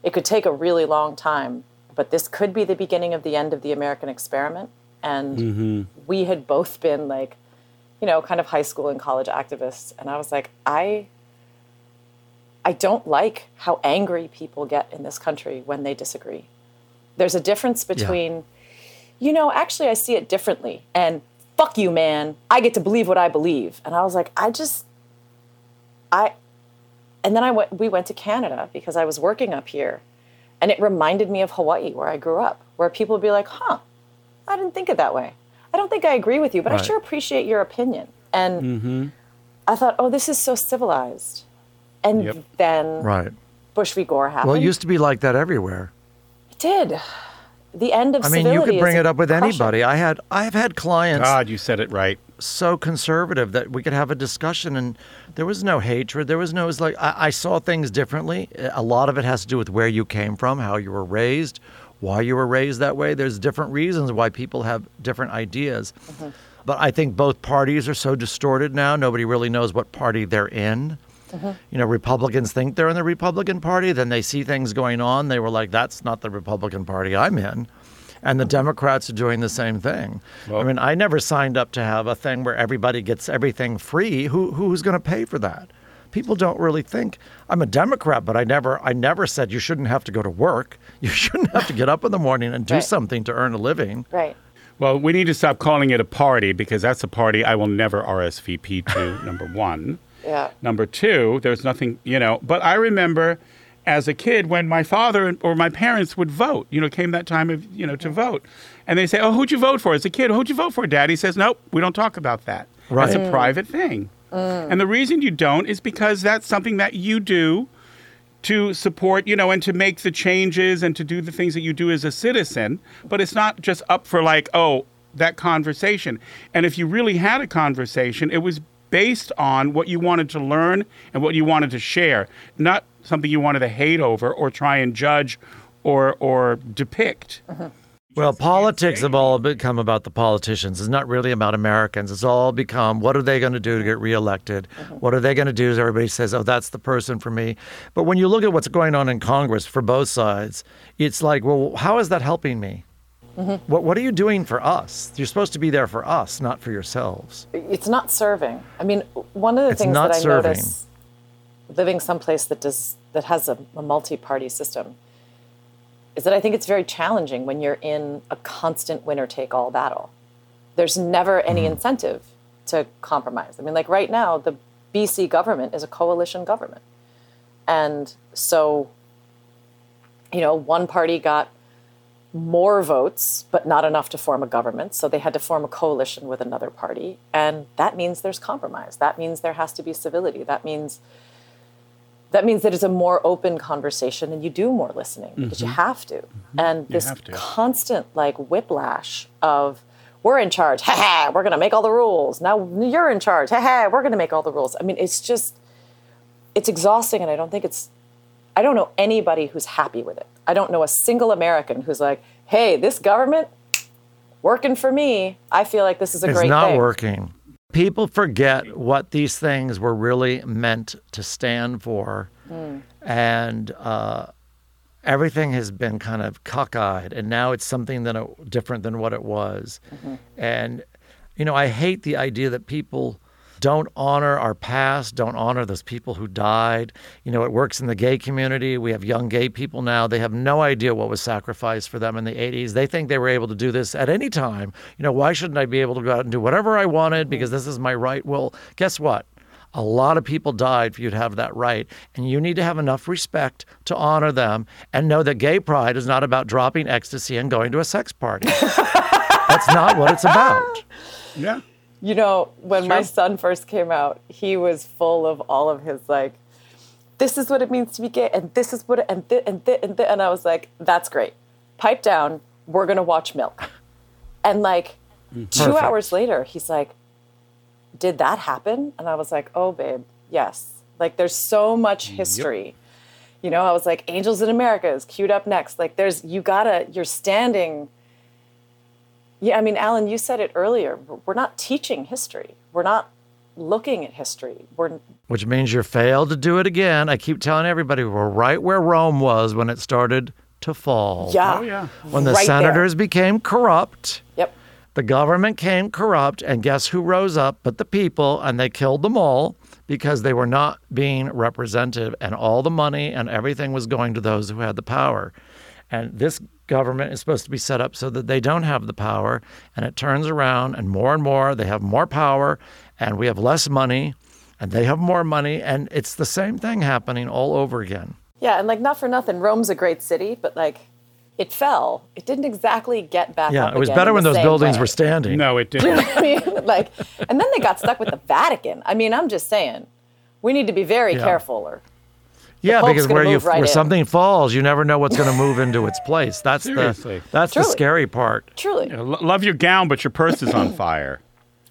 it could take a really long time, but this could be the beginning of the end of the American experiment. And Mm-hmm. we had both been like, you know, kind of high school and college activists. And I was like, I I don't like how angry people get in this country when they disagree. There's a difference between, you know, actually I see it differently and fuck you, man. I get to believe what I believe. And I was like, I just I and then I went we went to Canada because I was working up here. And it reminded me of Hawaii where I grew up, where people would be like, huh, I didn't think it that way. I don't think I agree with you, but I sure appreciate your opinion. And mm-hmm. I thought, oh, this is so civilized. And Yep. then Right. Bush v. Gore happened. Well, it used to be like that everywhere. It did. The end of I mean, you could bring it up with crushing. anybody. I had I've had clients God, you said it right. so conservative that we could have a discussion and there was no hatred. There was no, it was like, I, I saw things differently. A lot of it has to do with where you came from, how you were raised, why you were raised that way. There's different reasons why people have different ideas. Mm-hmm. But I think both parties are so distorted now. Nobody really knows what party they're in. Mm-hmm. You know, Republicans think they're in the Republican Party, then they see things going on. They were like, that's not the Republican Party I'm in. And the Democrats are doing the same thing. I mean, I never signed up to have a thing where everybody gets everything free. Who who's going to pay for that? People don't really think I'm a Democrat, but I never I never said you shouldn't have to go to work. *laughs* You shouldn't have to get up in the morning and do Right. something to earn a living. Right. Well, we need to stop calling it a party because that's a party I will never RSVP *laughs* to, number one. Yeah. Number two, there's nothing, you know, but I remember as a kid when my father or my parents would vote, you know, came that time of, you know, to vote. And they say, Oh, who'd you vote for? As a kid, who'd you vote for? Daddy says, Nope, we don't talk about that. Right. That's a private thing. Oh. And the reason you don't is because that's something that you do to support, you know, and to make the changes and to do the things that you do as a citizen. But it's not just up for like, oh, that conversation. And if you really had a conversation, it was based on what you wanted to learn and what you wanted to share, not something you wanted to hate over or try and judge or or depict. Uh-huh. Well, politics have all become about the politicians. It's not really about Americans. It's all become what are they going to do to get reelected? Uh-huh. What are they going to do? As everybody says, oh, that's the person for me. But when you look at what's going on in Congress for both sides, it's like, well, how is that helping me? Mm-hmm. What What are you doing for us? You're supposed to be there for us, not for yourselves. It's not serving. I mean, one of the It's things that I serving. notice living someplace that does that has a, a multi-party system is that I think it's very challenging when you're in a constant winner-take-all battle. There's never any Mm-hmm. incentive to compromise. I mean, like right now, the BC government is a coalition government, and so you know, one party got more votes, but not enough to form a government. So they had to form a coalition with another party. And that means there's compromise. That means there has to be civility. That means that means that it's a more open conversation and you do more listening because you mm-hmm. have to. Mm-hmm. And this constant like whiplash of we're in charge, ha ha, we're gonna make all the rules. Now you're in charge, ha ha, we're gonna make all the rules. I mean, it's just it's exhausting and I don't think it's I don't know anybody who's happy with it. I don't know a single American who's like, hey, this government working for me. I feel like this is a great It's great not thing. working. People forget what these things were really meant to stand for. Hmm. And uh, everything has been kind of cockeyed. And now it's something that it, different than what it was. Mm-hmm. And, you know, I hate the idea that people don't honor our past, don't honor those people who died. You know, it works in the gay community. We have young gay people now. They have no idea what was sacrificed for them in the 80s. They think they were able to do this at any time. You know, why shouldn't I be able to go out and do whatever I wanted because this is my right? Well, guess what? A lot of people died for you to have that right. And you need to have enough respect to honor them and know that gay pride is not about dropping ecstasy and going to a sex party. *laughs* That's not what it's about. Yeah. You know, when my son first came out, he was full of all of his like, this is what it means to be gay, and this is what, it, and this, and this, and this. And I was like, that's great. Pipe down. We're going to watch Milk. And like mm-hmm. two hours later, he's like, did that happen? And I was like, oh, babe, yes. Like, there's so much history. You know, I was like, Angels in America is queued up next. Like, there's, you gotta, you're standing, Yeah, I mean, Alan, you said it earlier. We're not teaching history. We're not looking at history. We're Which means you failed to do it again. I keep telling everybody we're right where Rome was when it started to fall. yeah, Oh, yeah. When the right there. senators became corrupt, Yep. the government came corrupt, and guess who rose up but the people, and they killed them all because they were not being represented, and all the money and everything was going to those who had the power. And this government is supposed to be set up so that they don't have the power, and it turns around, and more and more they have more power, and we have less money, and they have more money, and it's the same thing happening all over again. Yeah, and like not for nothing, Rome's a great city, but like it fell. It didn't exactly get back Yeah, up it was again better when those buildings way. were standing. No, it *laughs* didn't. I mean, like, and then they got stuck with the Vatican. I mean, I'm just saying, we need to be very Yeah. careful. Or Yeah, because where you right where in. something falls, you never know what's going to move into its place. That's Seriously. the that's the scary part. truly, Lo- love your gown, but your purse is on fire. *laughs*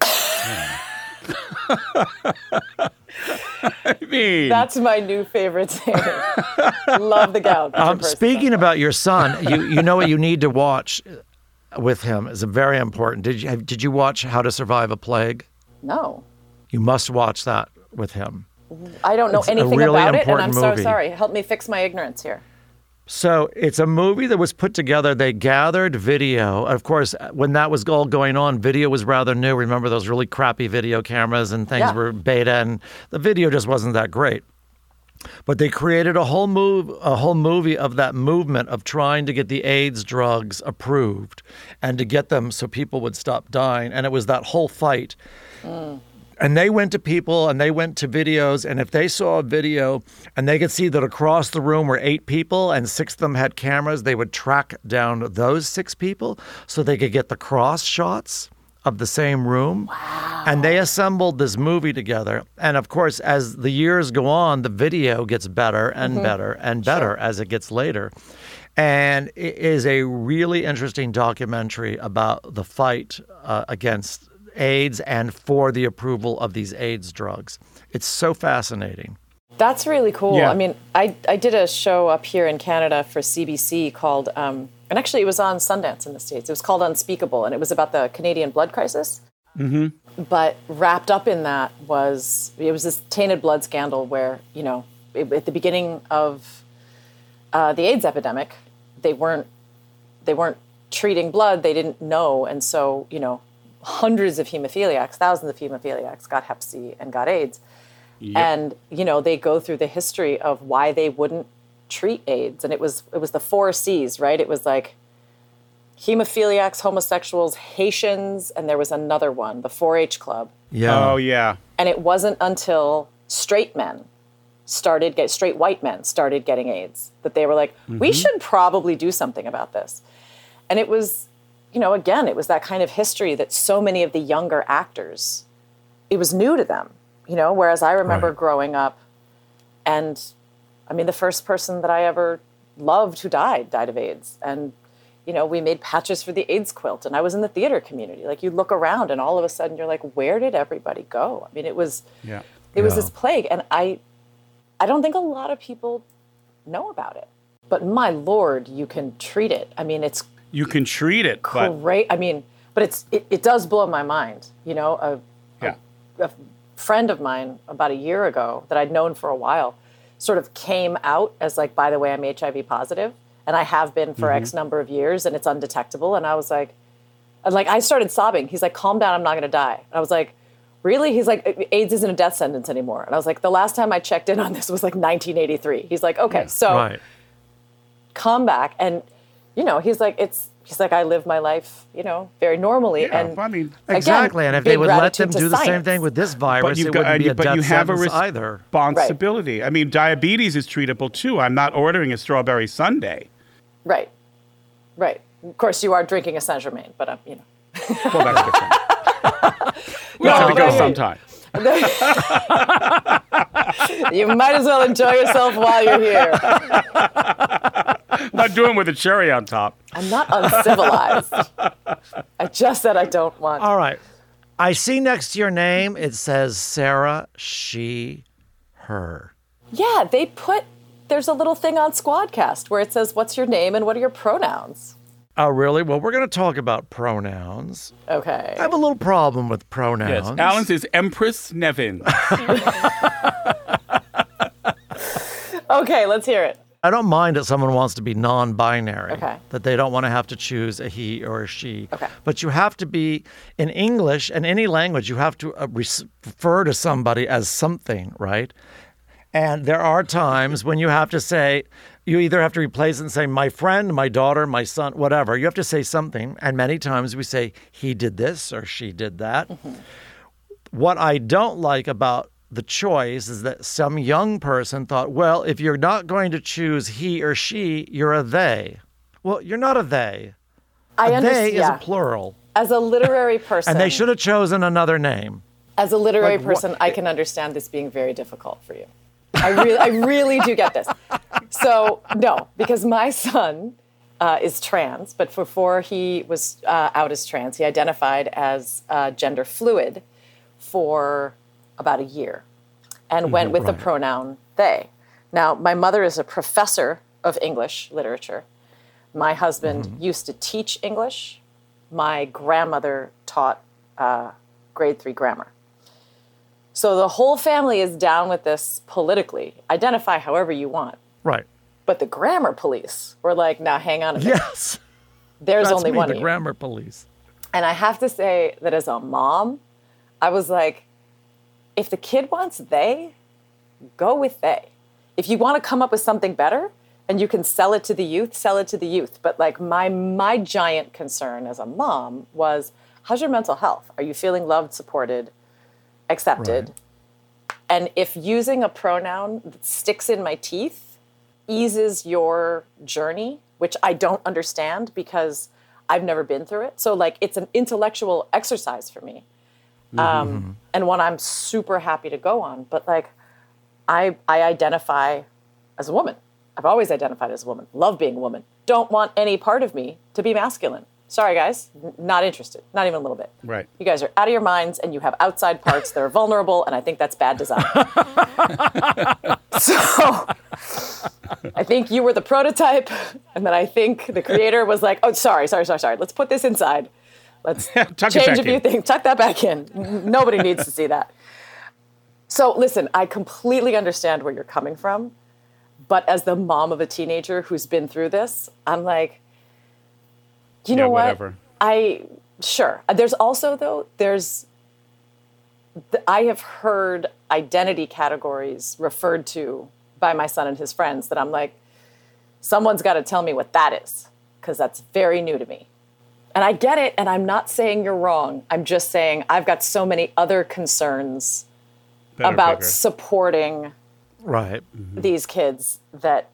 I mean, that's my new favorite saying. Love the gown. but your Um, purse is speaking on about your son, you you know what you need to watch with him is very important. Did you did you watch How to Survive a Plague? No, You must watch that with him. I don't know It's anything really about it, and I'm so movie. sorry. Help me fix my ignorance here. So it's a movie that was put together. They gathered video. Of course, uh, when that was all going on, video was rather new. Remember those really crappy video cameras and things Yeah. were beta, and the video just wasn't that great. But they created a whole move, a whole movie of that movement of trying to get the AIDS drugs approved and to get them so people would stop dying. And it was that whole fight. Mm. And they went to people and they went to videos. And if they saw a video and they could see that across the room were eight people and six of them had cameras, they would track down those six people so they could get the cross shots of the same room. wow. And they assembled this movie together. And of course, as the years go on, the video gets better and better and better as it gets later. And it is a really interesting documentary about the fight uh, against AIDS and for the approval of these AIDS drugs. It's so fascinating. That's really cool. Yeah. I mean, I, I did a show up here in Canada for CBC called, um, and actually it was on Sundance in the States. It was called Unspeakable, and it was about the Canadian blood crisis. Mm-hmm. But wrapped up in that was, it was this tainted blood scandal where, you know, it, at the beginning of uh, the AIDS epidemic, they weren't, they weren't treating blood, they didn't know. And so, you know, hundreds of hemophiliacs, thousands of hemophiliacs got hep C and got AIDS. And you know they go through the history of why they wouldn't treat AIDS, and it was it was the four C's, right? It was like hemophiliacs, homosexuals, Haitians, and there was another one, the 4-H Club, Yeah. oh yeah, and it wasn't until straight men started get straight white men started getting AIDS that they were like, we mm-hmm. should probably do something about this, and it was, you know, again, it was that kind of history that so many of the younger actors, it was new to them, you know. Whereas I remember Right. growing up, and I mean, the first person that I ever loved who died died of AIDS, and you know, we made patches for the AIDS quilt, and I was in the theater community. Like you look around, and all of a sudden you're like, where did everybody go? I mean, it was yeah. it was Yeah. this plague, and I I don't think a lot of people know about it. But my lord, you can treat it. I mean, it's You can treat it, but great. I mean, but it's it, it does blow my mind. You know, a, yeah, a friend of mine about a year ago that I'd known for a while sort of came out as like, by the way, I'm HIV positive, and I have been for X mm-hmm. number of years, and it's undetectable. And I was like, and like I started sobbing. He's like, "Calm down, I'm not going to die." And I was like, "Really?" He's like, "AIDS isn't a death sentence anymore." And I was like, "The last time I checked in on this was like 1983." He's like, "Okay, so Right. come back," and you know, he's like, "It's." He's like, I live my life, you know, very normally. Yeah, and I mean- again, Exactly. And if they would let them gratitude to do the same thing with this virus, but you've it got, wouldn't be a but death you have a sentence either. responsibility. I mean, diabetes is treatable too. I'm not ordering a strawberry sundae. Right. Right. Of course, you are drinking a Saint Germain, but um, you know. Well, that's different. we have to go I sometime. *laughs* You might as well enjoy yourself while you're here. *laughs* I'm not doing with a cherry on top. I'm not uncivilized. I just said I don't want. All right. I see next to your name it says Sarah, she, her. Yeah, they put. There's a little thing on Squadcast where it says, "What's your name and what are your pronouns?" Oh, really? Well, we're going to talk about pronouns. Okay. I have a little problem with pronouns. Yes. Alan's is Empress Nevin. *laughs* Okay, let's hear it. I don't mind that someone wants to be non binary, Okay. that they don't want to have to choose a he or a she. Okay. But you have to be, in English and any language, you have to uh, refer to somebody as something, right? And there are times when you have to say, you either have to replace it and say, my friend, my daughter, my son, whatever. You have to say something. And many times we say, he did this or she did that. What I don't like about the choice is that some young person thought, well, if you're not going to choose he or she, you're a they. Well, you're not a they. I A they understand. is Yeah. a plural. As a literary person, *laughs* And they should have chosen another name. as a literary like, person, I can understand this being very difficult for you. I really, I really do get this. So no, because my son uh, is trans, but before he was uh, out as trans, he identified as uh, gender fluid for about a year, and went with the pronoun they. Now, my mother is a professor of English literature. My husband used to teach English. My grandmother taught uh, grade three grammar. So the whole family is down with this politically. Identify however you want. Right. But the grammar police were like, now hang on a minute. Yes. There's That's only me, one the grammar police. And I have to say that as a mom, I was like, if the kid wants they, go with they. If you want to come up with something better and you can sell it to the youth, sell it to the youth. But like my my giant concern as a mom was how's your mental health? Are you feeling loved, supported, accepted? And if using a pronoun that sticks in my teeth eases your journey, which I don't understand because I've never been through it. So, like, it's an intellectual exercise for me, um, and one I'm super happy to go on. But like, I I identify as a woman. I've always identified as a woman. Love being a woman. Don't want any part of me to be masculine. Sorry, guys, N- not interested. Not even a little bit. Right. You guys are out of your minds and you have outside parts that are vulnerable, and I think that's bad design. *laughs* so I think you were the prototype, and then I think the creator was like, oh, sorry, sorry, sorry, sorry. Let's put this inside. Let's *laughs* change a few in. things. Tuck that back in. Nobody needs to see that. So listen, I completely understand where you're coming from. But as the mom of a teenager who's been through this, I'm like, you Yeah, know what? whatever. I sure. There's also though there's I have heard identity categories referred to by my son and his friends that I'm like someone's got to tell me what that is because that's very new to me. And I get it and I'm not saying you're wrong. I'm just saying I've got so many other concerns Better about bigger. supporting Right. Mm-hmm. these kids that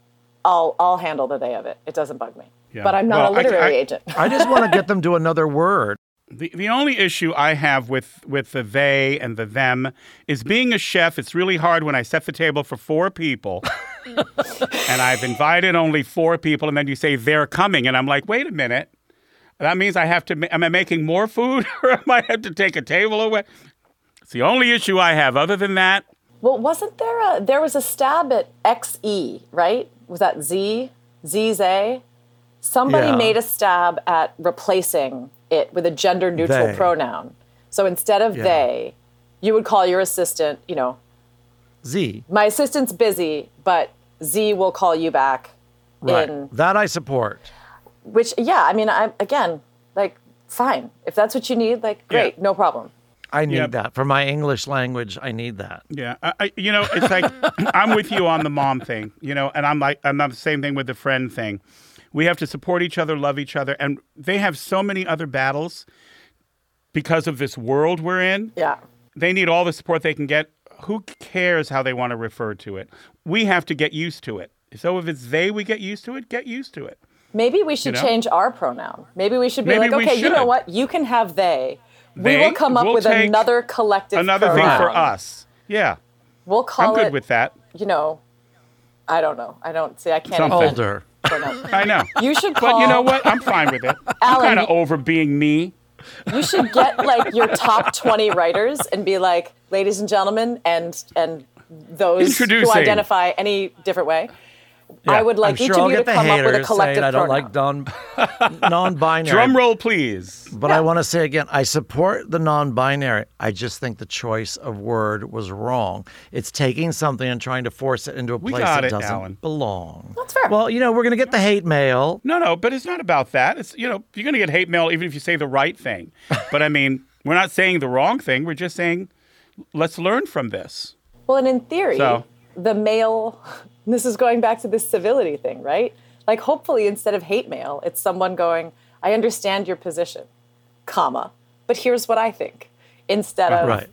I'll I'll handle the they of it. It doesn't bug me. Yeah. But I'm not Well, a I- literary I- agent. I just want to get them to *laughs* another word. The, the only issue I have with, with the they and the them is being a chef, it's really hard when I set the table for four people *laughs* and I've invited only four people, and then you say they're coming. And I'm like, wait a minute. That means I have to, ma- am I making more food *laughs* or am I have to take a table away? It's the only issue I have. Other than that, Well, wasn't there a there was a stab at XE, right? Was that Z? ZZ? Somebody Yeah. made a stab at replacing it with a gender neutral They. pronoun. So instead of Yeah. they, you would call your assistant, you know, Z. my assistant's busy, but Z will call you back Right. in That I support. Which yeah, I mean, i'm again, like fine. If that's what you need, like great, Yeah. no problem. I need Yeah. that. For my English language, I need that. Yeah, I, I, you know, it's like *laughs* I'm with you on the mom thing, you know, and I'm like I'm on the same thing with the friend thing. We have to support each other, love each other, and they have so many other battles because of this world we're in. Yeah. They need all the support they can get. Who cares how they want to refer to it? We have to get used to it. So if it's they, we get used to it. Get used to it. Maybe we should know? change our pronoun. Maybe we should be Maybe like, we okay, you know what? You can have they. we will come up we'll with another collective Another pronoun. thing for us. Yeah, We'll call it. I'm good it, with that. you know, I don't know. I don't see. I can't. Something. even Older. *laughs* I know. You should call. But you know what? I'm fine with it. I'm Alan, kind of over being me. You should get like your top 20 writers and be like, ladies and gentlemen, and and those who identify any different way. Yeah, I would like I'm each sure of you to come up with a collective saying I don't pronoun. like non *laughs* non-binary. Drum roll, please. But I want to say again, I support the non-binary. I just think the choice of word was wrong. It's taking something and trying to force it into a place that it, doesn't Alan. belong. That's fair. Well, you know, we're going to get the hate mail. No, no, but it's not about that. It's you know you're going to get hate mail even if you say the right thing. *laughs* but I mean, we're not saying the wrong thing. We're just saying let's learn from this. Well, and in theory, So- the this is going back to this civility thing, right? Like, hopefully, instead of hate mail, it's someone going, I understand your position, comma, but here's what I think. Instead of, Right.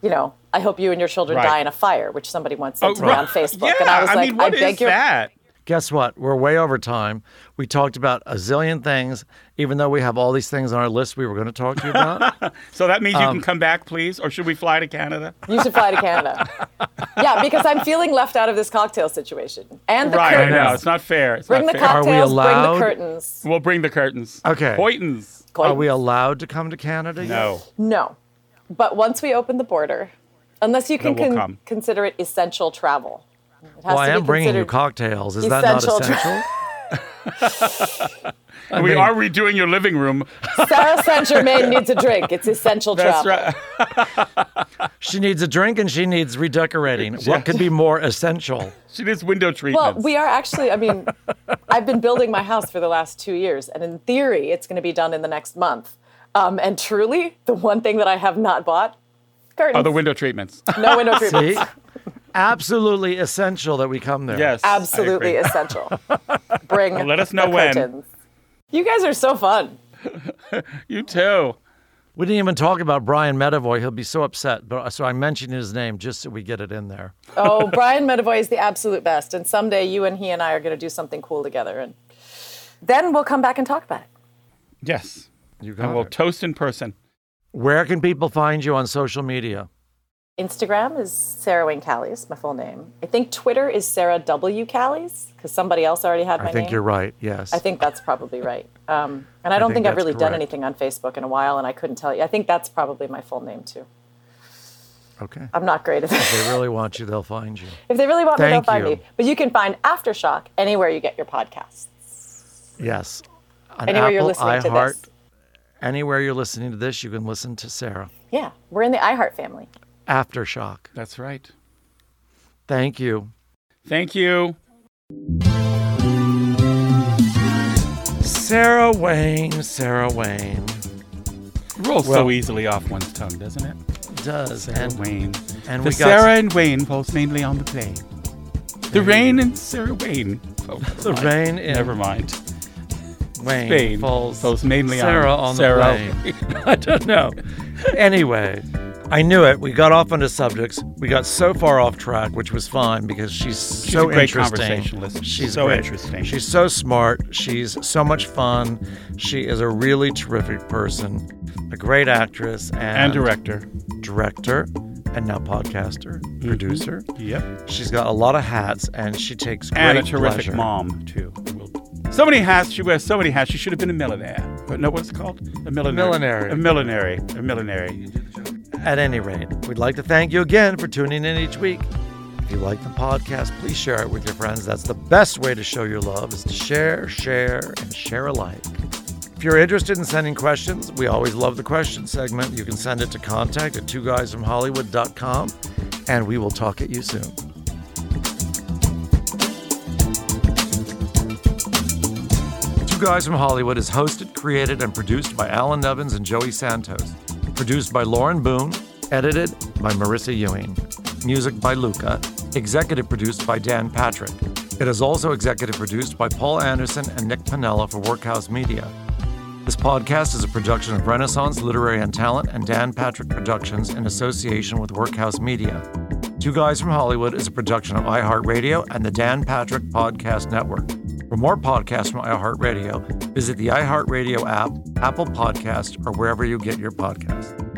you know, I hope you and your children Right. die in a fire, which somebody once said Oh, to me on Facebook. Yeah, and I was like, mean, I beg your that? Guess what? We're way over time. We talked about a zillion things, even though we have all these things on our list we were going to talk to you about. *laughs* So that means you Um, can come back, please, or should we fly to Canada? You should fly to Canada. *laughs* yeah, because I'm feeling left out of this cocktail situation. And the right, I know it's not fair. It's Bring not the fair. Are we cocktails, bring allowed? the curtains. We'll bring the curtains. Okay. Hoytons. Are we allowed to come to Canada? No. No. But once we open the border, unless you can we'll con- consider it essential travel. It has Well, I to be am bringing you cocktails. Is that not essential tra- essential? *laughs* we mean- are redoing your living room. Sarah Saint Germain needs a drink. It's essential That's travel. right. *laughs* she needs a drink and she needs redecorating. What could be more essential? *laughs* She needs window treatments. Well, we are actually, I mean, I've been building my house for the last two years, and in theory, it's going to be done in the next month. Um, and truly, the one thing that I have not bought curtains. Oh, the window treatments. no window See? Treatments. Absolutely essential that we come there. yes. I Absolutely agree. *laughs* essential. Bring let us know when. curtains. You guys are so fun. *laughs* You too. We didn't even talk about Brian Medavoy. He'll be so upset. But uh, so I mentioned his name just so we get it in there. Oh, *laughs* Brian Medavoy is the absolute best. And someday you and he and I are going to do something cool together. And then we'll come back and talk about it. Yes. You And we'll it. toast in person. Where can people find you on social media? Instagram is Sarah Wayne Callies, my full name. I think Twitter is Sarah W. Callies because somebody else already had my name. I think name. you're right. Yes. I think that's probably right. *laughs* Um, and I don't think think, I've really done anything on Facebook in a while, and I couldn't tell you. I think that's probably my full name too. Okay. I'm not great at that. If they really *laughs* want you, they'll find you. if they really want me, they'll find you. me. But you can find Aftershock anywhere you get your podcasts. Yes. On Anywhere Apple, you're listening to iHeart, this. Anywhere you're listening to this, you can listen to Sarah. Yeah, we're in the iHeart family. Aftershock. That's right. Thank you. Thank you. Sarah Wayne, Sarah Wayne Rolls Well- so easily off one's tongue, doesn't it? does. Sarah and Wayne. and the we got- Sarah and Wayne falls mainly on the plain. The rain and Sarah Wayne. Oh, The mind. rain in Never mind. Wayne Spain falls, falls mainly on Sarah on, Sarah. the plane. *laughs* I don't know. Anyway, I knew it. We got off onto subjects. We got so far off track, which was fine because she's, so a great interesting. conversationalist. She's So great. interesting. She's so smart. She's so much fun. She is a really terrific person, a great actress and, And director. director, and now podcaster, Mm-hmm. producer. Yep. She's got a lot of hats, and she takes great And a terrific pleasure. mom, too. So many hats. She wears so many hats. She should have been a millionaire. But no, what's it called? A millionaire. Millinery. A millinery. A millinery. At any rate, we'd like to thank you again for tuning in each week. If you like the podcast, please share it with your friends. That's the best way to show your love is to share, share, and share alike. If you're interested in sending questions, we always love the question segment. You can send it to contact at two guys from guysfromhollywood.com, and we will talk at you soon. Two Guys from Hollywood is hosted, created, and produced by Alan Nevins and Joey Santos. Produced by Lauren Boone, edited by Marissa Ewing. Music by Luca, executive produced by Dan Patrick. It is also executive produced by Paul Anderson and Nick Panella for Workhouse Media. This podcast is a production of Renaissance Literary and Talent and Dan Patrick Productions in association with Workhouse Media. Two Guys from Hollywood is a production of iHeartRadio and the Dan Patrick Podcast Network. For more podcasts from iHeartRadio, visit the iHeartRadio app, Apple Podcast, or wherever you get your podcasts.